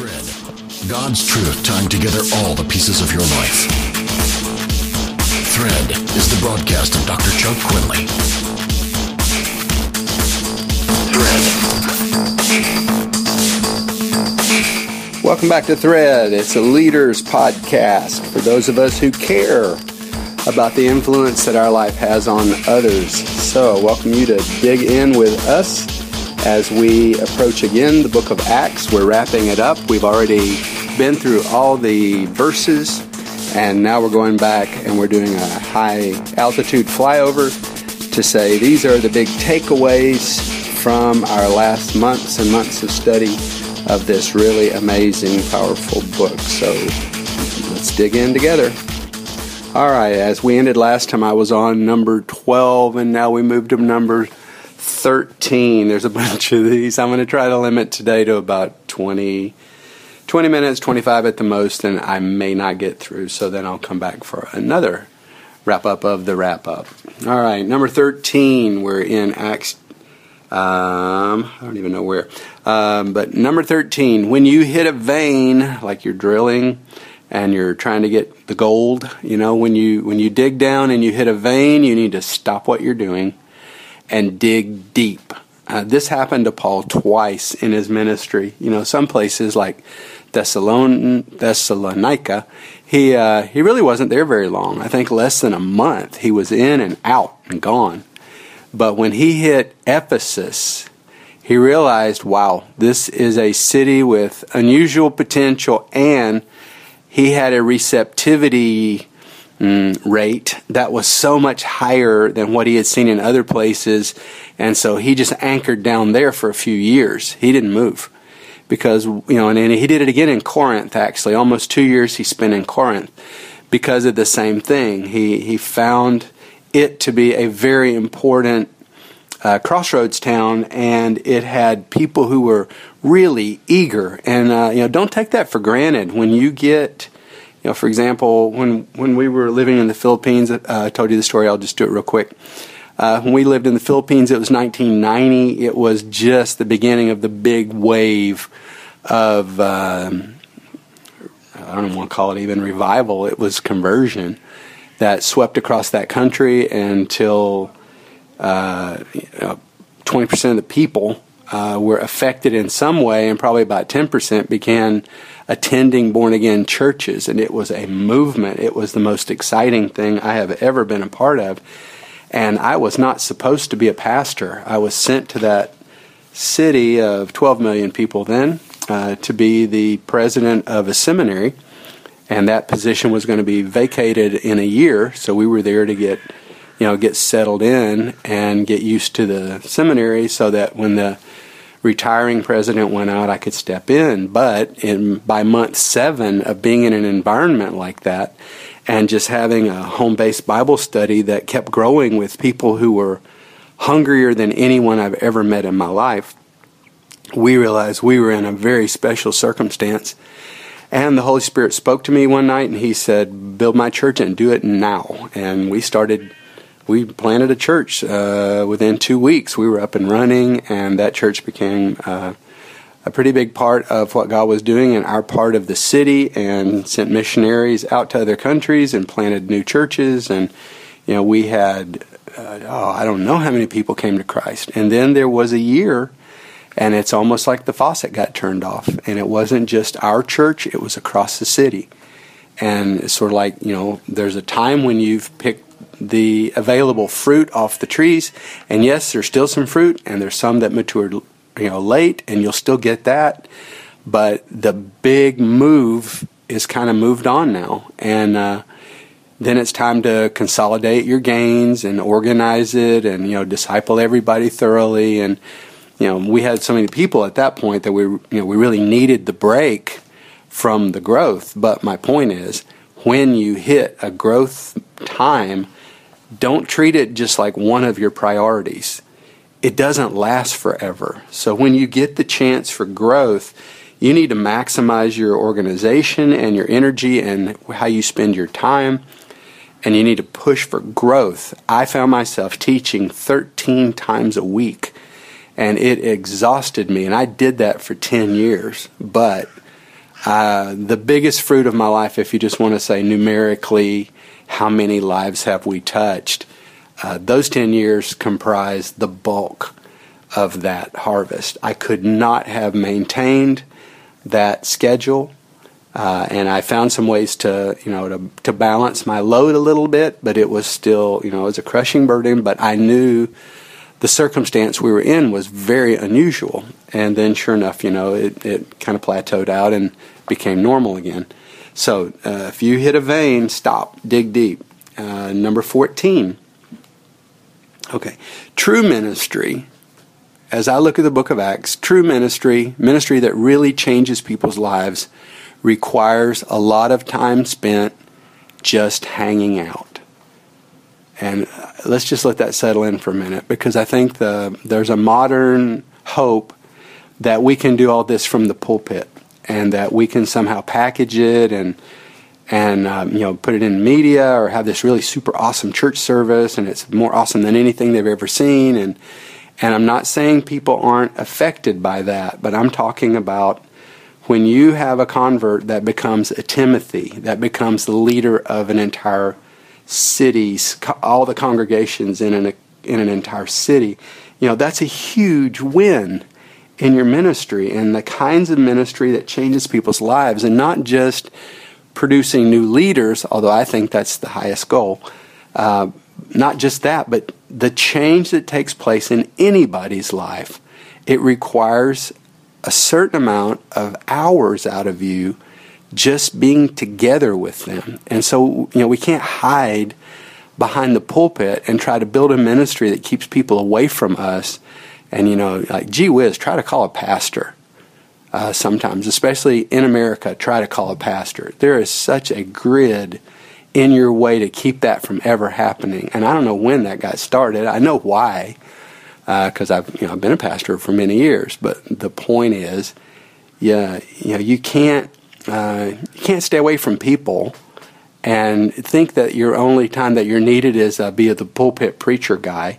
Thread. God's truth tying together all the pieces of your life. Thread is the broadcast of Dr. Chuck Quinley. Thread. Welcome back to Thread. It's a leaders podcast for those of us who care about the influence that our life has on others. So, welcome you to dig in with us as we approach again the book of Acts. We're wrapping it up. We've already been through all the verses, and now we're going back and we're doing a high altitude flyover to say these are the big takeaways from our last months and months of study of this really amazing, powerful book. So let's dig in together. All right, as we ended last time, I was on number 12, and now we moved to number 13. There's a bunch of these. I'm going to try to limit today to about 20, 20 minutes, 25 at the most, and I may not get through. So then I'll come back for another wrap up of the wrap up. All right, number 13. We're in Acts. Um, I don't even know where. Um, but number 13. When you hit a vein, like you're drilling, and you're trying to get the gold, you know, when you when you dig down and you hit a vein, you need to stop what you're doing and dig deep. Uh, this happened to Paul twice in his ministry. You know, some places like Thessalon- Thessalonica, he uh, he really wasn't there very long. I think less than a month. He was in and out and gone. But when he hit Ephesus, he realized, wow, this is a city with unusual potential, and he had a receptivity mm, rate that was so much higher than what he had seen in other places. And so he just anchored down there for a few years. He didn't move because, you know, and, and he did it again in Corinth, actually. Almost two years he spent in Corinth because of the same thing. He, he found it to be a very important uh, crossroads town, and it had people who were really eager. And uh, you know, don't take that for granted. When you get you know, for example, when when we were living in the Philippines, uh, I told you the story. I'll just do it real quick. Uh, when we lived in the Philippines, it was 1990. It was just the beginning of the big wave of um, I don't want to call it even revival. It was conversion that swept across that country until uh, you know, 20% of the people uh, were affected in some way, and probably about 10% began attending born again churches. And it was a movement. It was the most exciting thing I have ever been a part of. And I was not supposed to be a pastor. I was sent to that city of 12 million people then uh, to be the president of a seminary. And that position was going to be vacated in a year. So we were there to get you know, get settled in and get used to the seminary so that when the retiring president went out, I could step in. But in, by month seven of being in an environment like that and just having a home based Bible study that kept growing with people who were hungrier than anyone I've ever met in my life, we realized we were in a very special circumstance. And the Holy Spirit spoke to me one night and He said, Build my church and do it now. And we started we planted a church uh, within two weeks. We were up and running, and that church became uh, a pretty big part of what God was doing in our part of the city, and sent missionaries out to other countries and planted new churches. And you know, we had uh, oh, I don't know how many people came to Christ. And then there was a year, and it's almost like the faucet got turned off, and it wasn't just our church; it was across the city. And it's sort of like you know, there's a time when you've picked the available fruit off the trees. And yes, there's still some fruit, and there's some that matured, you know, late, and you'll still get that. But the big move is kind of moved on now, and uh, then it's time to consolidate your gains and organize it, and you know, disciple everybody thoroughly. And you know, we had so many people at that point that we, you know, we really needed the break from the growth. But my point is, when you hit a growth time don't treat it just like one of your priorities. It doesn't last forever. So when you get the chance for growth, you need to maximize your organization and your energy and how you spend your time. And you need to push for growth. I found myself teaching 13 times a week, and it exhausted me. And I did that for 10 years. But Uh, the biggest fruit of my life, if you just want to say numerically, how many lives have we touched? Uh, those 10 years comprise the bulk of that harvest. I could not have maintained that schedule. Uh, and I found some ways to, you know, to, to balance my load a little bit, but it was still, you know, it was a crushing burden. But I knew the circumstance we were in was very unusual. And then, sure enough, you know, it, it kind of plateaued out and became normal again. So, uh, if you hit a vein, stop, dig deep. Uh, number 14. Okay. True ministry as I look at the book of Acts, true ministry, ministry that really changes people's lives, requires a lot of time spent just hanging out. And uh, let's just let that settle in for a minute because I think the, there's a modern hope that we can do all this from the pulpit and that we can somehow package it and and um, you know put it in media or have this really super awesome church service and it's more awesome than anything they've ever seen. And and I'm not saying people aren't affected by that, but I'm talking about when you have a convert that becomes a Timothy, that becomes the leader of an entire city's, all the congregations in an, in an entire city, you know, that's a huge win in your ministry and the kinds of ministry that changes people's lives and not just producing new leaders, although I think that's the highest goal. Uh, not just that, but the change that takes place in anybody's life, it requires a certain amount of hours out of you just being together with them. And so, you know, we can't hide behind the pulpit and try to build a ministry that keeps people away from us. And, you know, like, gee whiz, try to call a pastor. Uh, sometimes, especially in America, try to call a pastor. There is such a grid in your way to keep that from ever happening. And I don't know when that got started. I know why, because uh, I've you know I've been a pastor for many years. But the point is, yeah, you know, you can't uh, you can't stay away from people and think that your only time that you're needed is uh, be the pulpit preacher guy.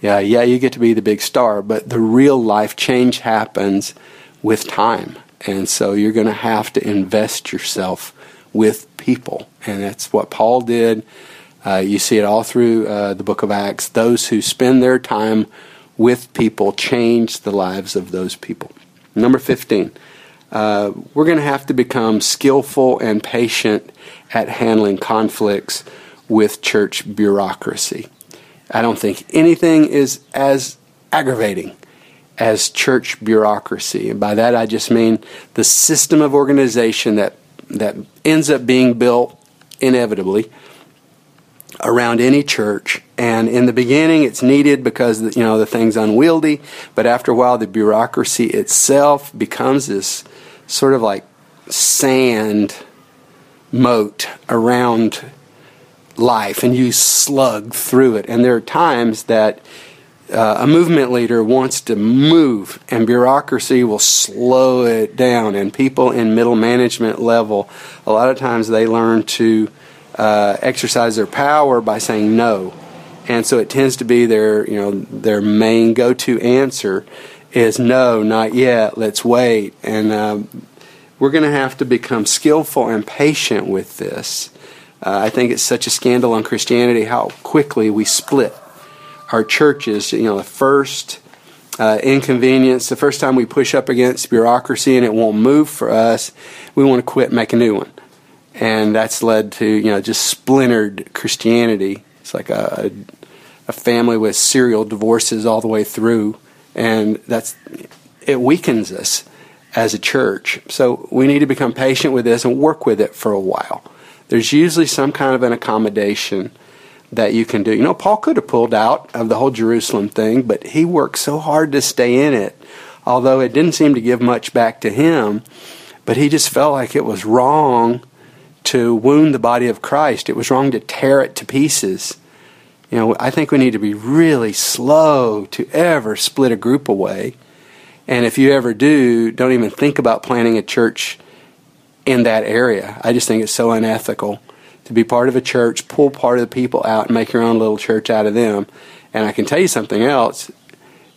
Yeah, yeah, you get to be the big star, but the real life change happens with time. And so you're going to have to invest yourself with people. And that's what Paul did. Uh, you see it all through uh, the book of Acts. Those who spend their time with people change the lives of those people. Number 15, uh, we're going to have to become skillful and patient at handling conflicts with church bureaucracy. I don't think anything is as aggravating as church bureaucracy. And by that I just mean the system of organization that that ends up being built inevitably around any church. And in the beginning, it's needed because you know the thing's unwieldy. But after a while, the bureaucracy itself becomes this sort of like sand moat around life, and you slug through it. And there are times that uh, a movement leader wants to move, and bureaucracy will slow it down. And people in middle management level, a lot of times they learn to uh, exercise their power by saying no, and so it tends to be their you know their main go-to answer is no, not yet. Let's wait, and um, we're going to have to become skillful and patient with this. Uh, I think it's such a scandal on Christianity how quickly we split our churches, you know, the first uh, inconvenience, the first time we push up against bureaucracy and it won't move for us, we want to quit, and make a new one. And that's led to, you know, just splintered Christianity. It's like a, a family with serial divorces all the way through. And that's, it weakens us as a church. So we need to become patient with this and work with it for a while. There's usually some kind of an accommodation that you can do. You know, Paul could have pulled out of the whole Jerusalem thing, but he worked so hard to stay in it, although it didn't seem to give much back to him. But he just felt like it was wrong to wound the body of Christ. It was wrong to tear it to pieces. You know, I think we need to be really slow to ever split a group away. And if you ever do, don't even think about planting a church in that area. I just think it's so unethical to be part of a church, pull part of the people out, and make your own little church out of them. And I can tell you something else.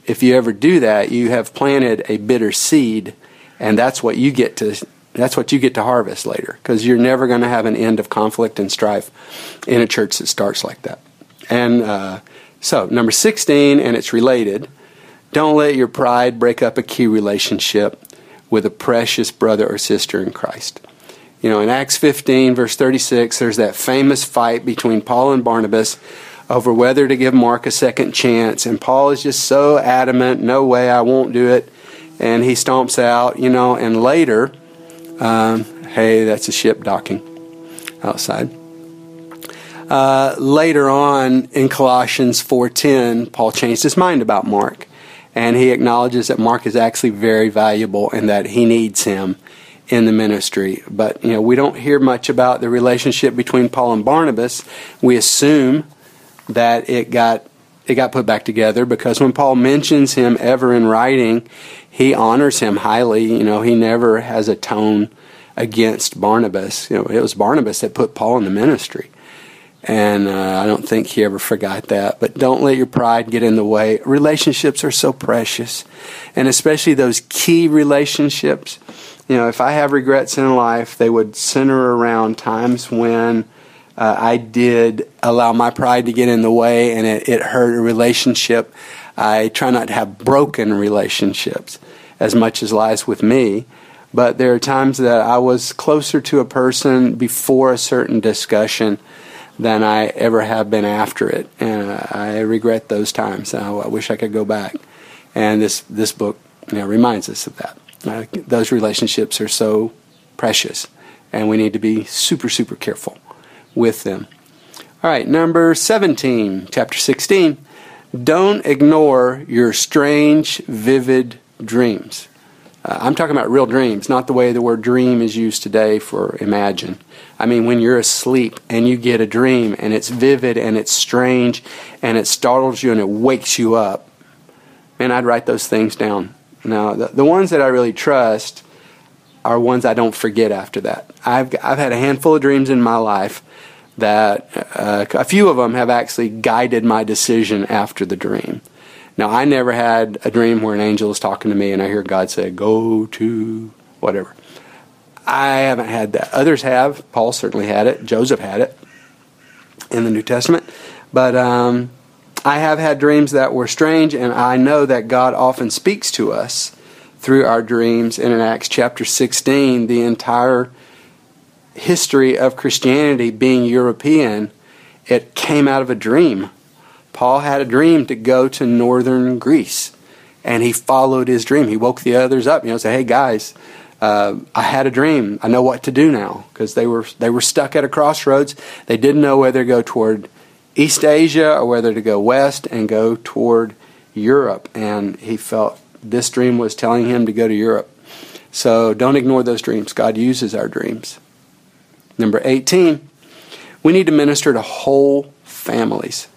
If you ever do that, you have planted a bitter seed, and that's what you get to That's what you get to harvest later because you're never going to have an end of conflict and strife in a church that starts like that. And uh, so, number 16, and it's related don't let your pride break up a key relationship with a precious brother or sister in Christ. You know, in Acts 15, verse 36, there's that famous fight between Paul and Barnabas over whether to give Mark a second chance. And Paul is just so adamant, no way, I won't do it. And he stomps out, you know, and later, um, hey, that's a ship docking outside. Uh, later on in Colossians 4:10, Paul changed his mind about Mark, and he acknowledges that Mark is actually very valuable and that he needs him in the ministry. But you know, we don't hear much about the relationship between Paul and Barnabas. We assume that it got it got put back together because when Paul mentions him ever in writing, he honors him highly. You know, he never has a tone against Barnabas. You know, it was Barnabas that put Paul in the ministry. And uh, I don't think he ever forgot that. But don't let your pride get in the way. Relationships are so precious. And especially those key relationships. You know, if I have regrets in life, they would center around times when uh, I did allow my pride to get in the way and it, it hurt a relationship. I try not to have broken relationships as much as lies with me. But there are times that I was closer to a person before a certain discussion than I ever have been after it, and I regret those times. I wish I could go back. And this this book you know, reminds us of that. Uh, those relationships are so precious, and we need to be super super careful with them. All right, number 17, chapter 16. Don't ignore your strange, vivid dreams. Uh, I'm talking about real dreams, not the way the word dream is used today for imagine. I mean, when you're asleep and you get a dream and it's vivid and it's strange and it startles you and it wakes you up, man, I'd write those things down. Now, the, the ones that I really trust are ones I don't forget after that. I've, I've had a handful of dreams in my life that uh, a few of them have actually guided my decision after the dream. Now, I never had a dream where an angel is talking to me and I hear God say, go to whatever. I haven't had that. Others have. Paul certainly had it. Joseph had it in the New Testament. But um, I have had dreams that were strange, and I know that God often speaks to us through our dreams. And in Acts chapter 16, the entire history of Christianity being European, it came out of a dream. Paul had a dream to go to northern Greece, and he followed his dream. He woke the others up, you know, say, "Hey guys, uh, I had a dream. I know what to do now," because they were they were stuck at a crossroads. They didn't know whether to go toward East Asia or whether to go west and go toward Europe. And he felt this dream was telling him to go to Europe. So don't ignore those dreams. God uses our dreams. Number 18, we need to minister to whole families.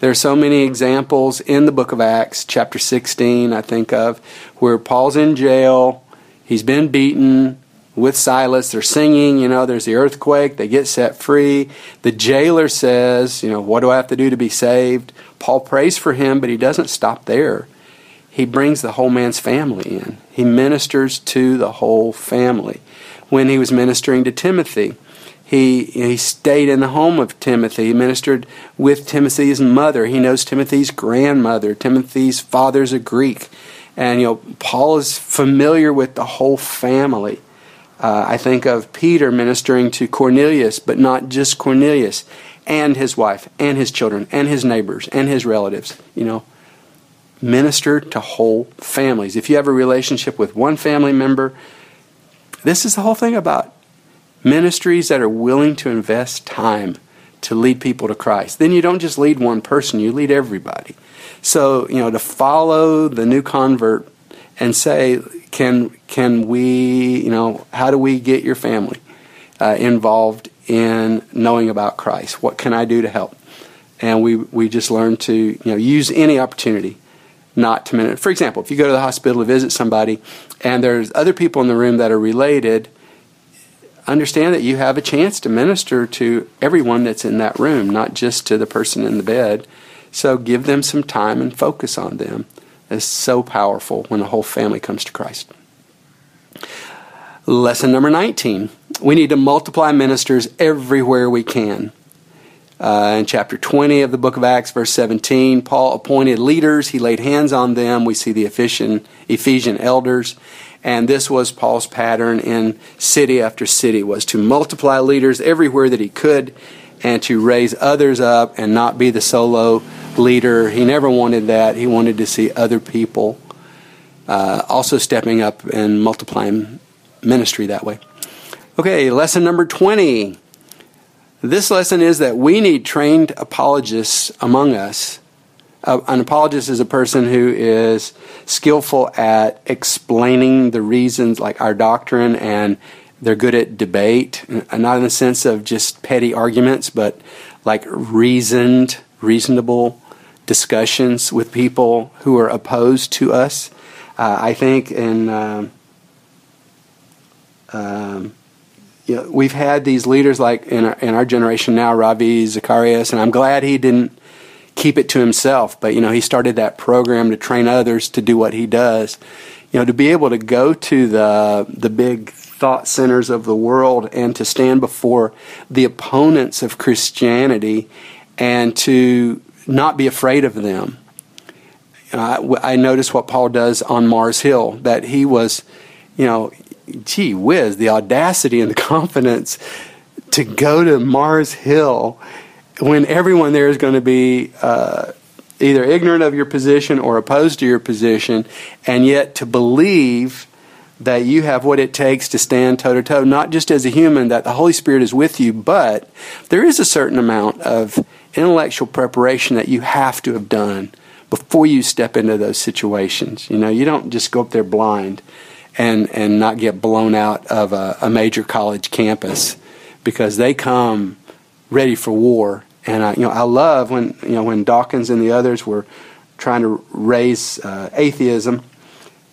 There are so many examples in the book of Acts, chapter 16, I think of, where Paul's in jail, he's been beaten with Silas, they're singing, you know, there's the earthquake, they get set free. The jailer says, you know, what do I have to do to be saved? Paul prays for him, but he doesn't stop there. He brings the whole man's family in. He ministers to the whole family. When he was ministering to Timothy, he, he stayed in the home of Timothy. He ministered with Timothy's mother. He knows Timothy's grandmother. Timothy's father's a Greek. And, you know, Paul is familiar with the whole family. Uh, I think of Peter ministering to Cornelius, but not just Cornelius, and his wife, and his children, and his neighbors, and his relatives. You know, minister to whole families. If you have a relationship with one family member, this is the whole thing about ministries that are willing to invest time to lead people to Christ. Then you don't just lead one person, you lead everybody. So, you know, to follow the new convert and say, can, can we, you know, how do we get your family uh, involved in knowing about Christ? What can I do to help? And we, we just learn to, you know, use any opportunity not to minute. For example, if you go to the hospital to visit somebody and there's other people in the room that are related, understand that you have a chance to minister to everyone that's in that room, not just to the person in the bed. So give them some time and focus on them. It's so powerful when the whole family comes to Christ. Lesson number 19 we need to multiply ministers everywhere we can. Uh, in chapter 20 of the book of Acts, verse 17, Paul appointed leaders. He laid hands on them. We see the Ephesian, Ephesian elders. And this was Paul's pattern in city after city, was to multiply leaders everywhere that he could and to raise others up and not be the solo leader. He never wanted that. He wanted to see other people uh, also stepping up and multiplying ministry that way. Okay, lesson number 20. This lesson is that we need trained apologists among us. Uh, an apologist is a person who is skillful at explaining the reasons, like our doctrine, and they're good at debate, not in the sense of just petty arguments, but like reasoned, reasonable discussions with people who are opposed to us. Uh, I think and you know, we've had these leaders like in our, in our generation now, Ravi Zacharias, and I'm glad he didn't keep it to himself. But you know, he started that program to train others to do what he does. You know, to be able to go to the the big thought centers of the world and to stand before the opponents of Christianity and to not be afraid of them. Uh, I noticed what Paul does on Mars Hill, that he was, you know, gee whiz, the audacity and the confidence to go to Mars Hill when everyone there is going to be uh, either ignorant of your position or opposed to your position, and yet to believe that you have what it takes to stand toe to toe, not just as a human, that the Holy Spirit is with you, but there is a certain amount of intellectual preparation that you have to have done before you step into those situations. You know, you don't just go up there blind and and not get blown out of a, a major college campus because they come ready for war. And I, you know, I love when you know when Dawkins and the others were trying to raise uh, atheism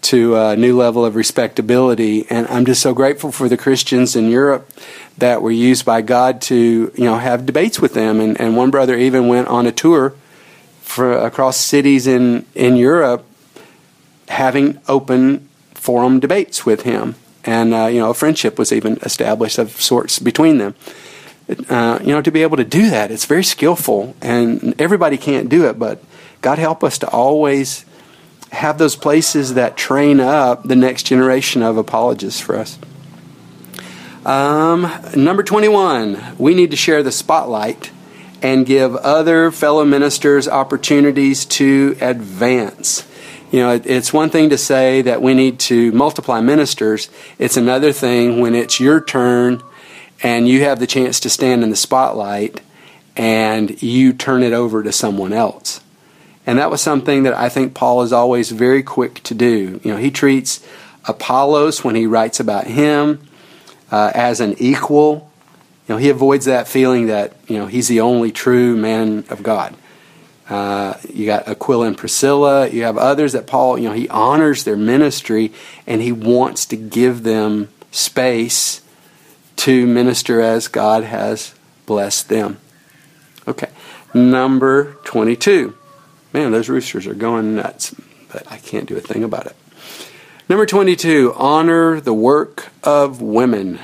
to a new level of respectability. And I'm just so grateful for the Christians in Europe that were used by God to you know have debates with them. And, and one brother even went on a tour for across cities in in Europe, having open forum debates with him, and uh, you know a friendship was even established of sorts between them. Uh, you know, to be able to do that, it's very skillful, and everybody can't do it. But God help us to always have those places that train up the next generation of apologists for us. Um, number 21, we need to share the spotlight and give other fellow ministers opportunities to advance. You know, it, it's one thing to say that we need to multiply ministers, it's another thing when it's your turn and you have the chance to stand in the spotlight and you turn it over to someone else. And that was something that I think Paul is always very quick to do. You know, he treats Apollos when he writes about him uh, as an equal. You know, he avoids that feeling that, you know, he's the only true man of God. Uh, you got Aquila and Priscilla. You have others that Paul, you know, he honors their ministry and he wants to give them space to minister as God has blessed them. Okay, number 22. Man, those roosters are going nuts, but I can't do a thing about it. Number 22, honor the work of women.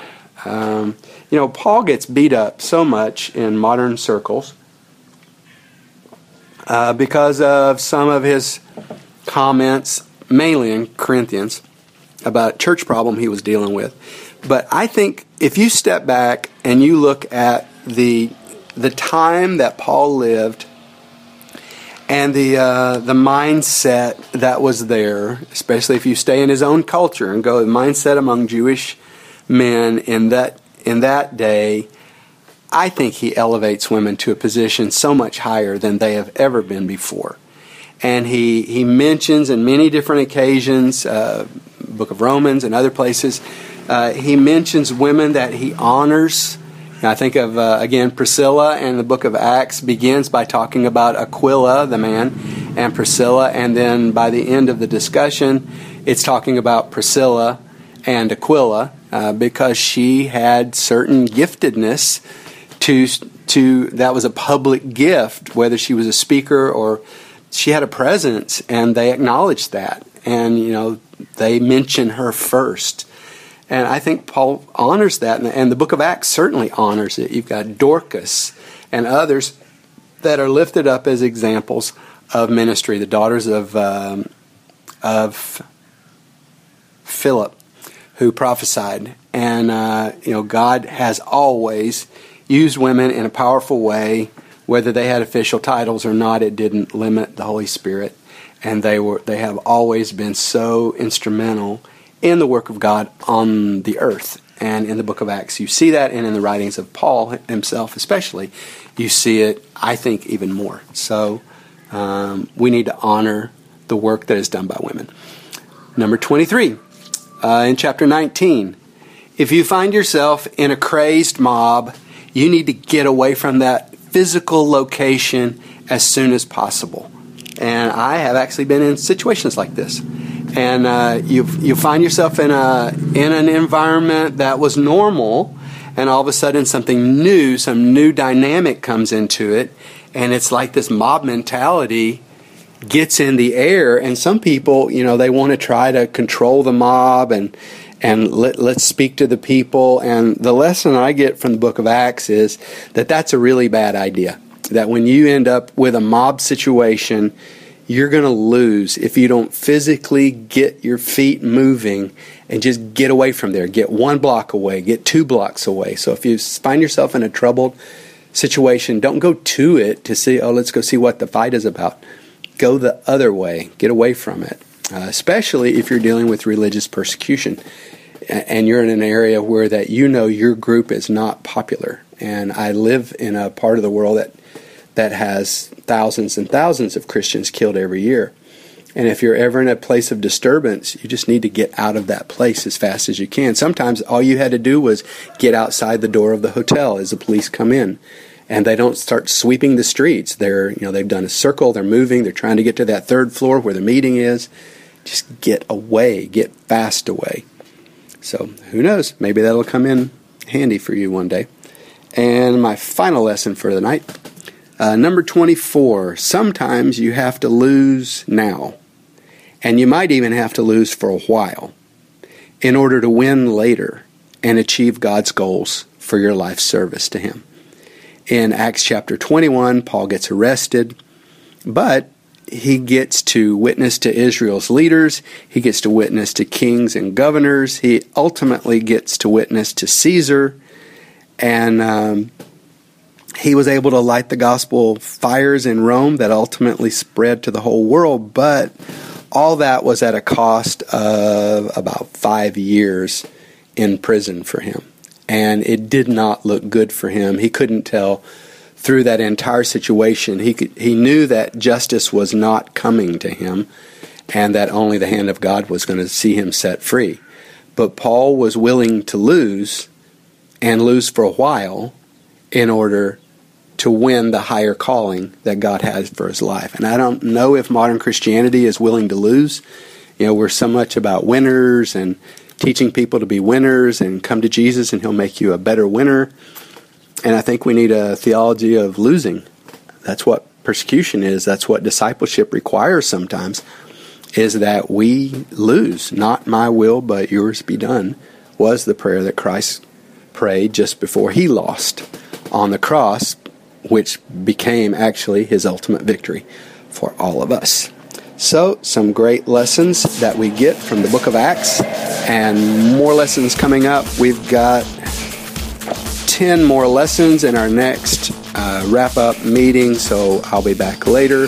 Um, you know, Paul gets beat up so much in modern circles uh, because of some of his comments, mainly in Corinthians, about church problem he was dealing with. But I think if you step back and you look at the the time that Paul lived and the uh, the mindset that was there, especially if you stay in his own culture and go the mindset among Jewish men in that in that day, I think he elevates women to a position so much higher than they have ever been before. And he, he mentions in many different occasions, uh, Book of Romans and other places, uh, he mentions women that he honors. I think of, uh, again, Priscilla, and the book of Acts begins by talking about Aquila, the man, and Priscilla, and then by the end of the discussion, it's talking about Priscilla and Aquila uh, because she had certain giftedness to to that was a public gift, whether she was a speaker or she had a presence, and they acknowledged that, and you know they mention her first, And I think Paul honors that, and, the book of Acts certainly honors it. You've got Dorcas and others that are lifted up as examples of ministry, the daughters of, um, of Philip who prophesied. And, uh, you know, God has always used women in a powerful way. Whether they had official titles or not, it didn't limit the Holy Spirit. And they were they have always been so instrumental in the work of God on the earth. And in the book of Acts, you see that, and in the writings of Paul himself, especially, you see it, I think, even more. So um, we need to honor the work that is done by women. Number 23, uh, in chapter 19, if you find yourself in a crazed mob, you need to get away from that physical location as soon as possible. And I have actually been in situations like this and uh, you you find yourself in a in an environment that was normal, and all of a sudden something new, some new dynamic comes into it, and it's like this mob mentality gets in the air, and some people, you know, they want to try to control the mob and and let, let's speak to the people. And the lesson I get from the book of Acts is that that's a really bad idea. That when you end up with a mob situation, you're going to lose if you don't physically get your feet moving and just get away from there. Get one block away, get two blocks away. So if you find yourself in a troubled situation, don't go to it to see, oh, let's go see what the fight is about. Go the other way, get away from it, uh, especially if you're dealing with religious persecution and you're in an area where that you know your group is not popular. And I live in a part of the world that that has thousands and thousands of Christians killed every year. And if you're ever in a place of disturbance, you just need to get out of that place as fast as you can. Sometimes all you had to do was get outside the door of the hotel as the police come in. And they don't start sweeping the streets. They're, you know, they've done a circle, they're moving, they're trying to get to that third floor where the meeting is. Just get away, get fast away. So who knows? Maybe that'll come in handy for you one day. And my final lesson for the night uh, number 24, sometimes you have to lose now, and you might even have to lose for a while in order to win later and achieve God's goals for your life service to Him. In Acts chapter 21, Paul gets arrested, but he gets to witness to Israel's leaders. He gets to witness to kings and governors. He ultimately gets to witness to Caesar. And um, he was able to light the gospel fires in Rome that ultimately spread to the whole world, but all that was at a cost of about five years in prison for him. And it did not look good for him. He couldn't tell through that entire situation. He, could, he knew that justice was not coming to him and that only the hand of God was going to see him set free. But Paul was willing to lose and lose for a while in order to win the higher calling that God has for his life. And I don't know if modern Christianity is willing to lose. You know, we're so much about winners and teaching people to be winners and come to Jesus and he'll make you a better winner. And I think we need a theology of losing. That's what persecution is. That's what discipleship requires sometimes is that we lose. Not my will, but yours be done was the prayer that Christ prayed just before he lost on the cross which became actually his ultimate victory for all of us. So, some great lessons that we get from the book of Acts, and more lessons coming up. We've got 10 more lessons in our next uh, wrap up meeting, so I'll be back later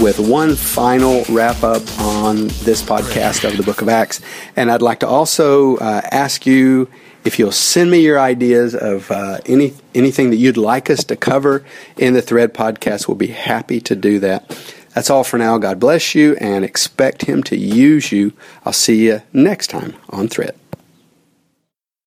with one final wrap up on this podcast of the book of Acts. And I'd like to also uh, ask you if you'll send me your ideas of uh, any anything that you'd like us to cover in the Thread podcast, we'll be happy to do that. That's all for now. God bless you and expect Him to use you. I'll see you next time on Thread.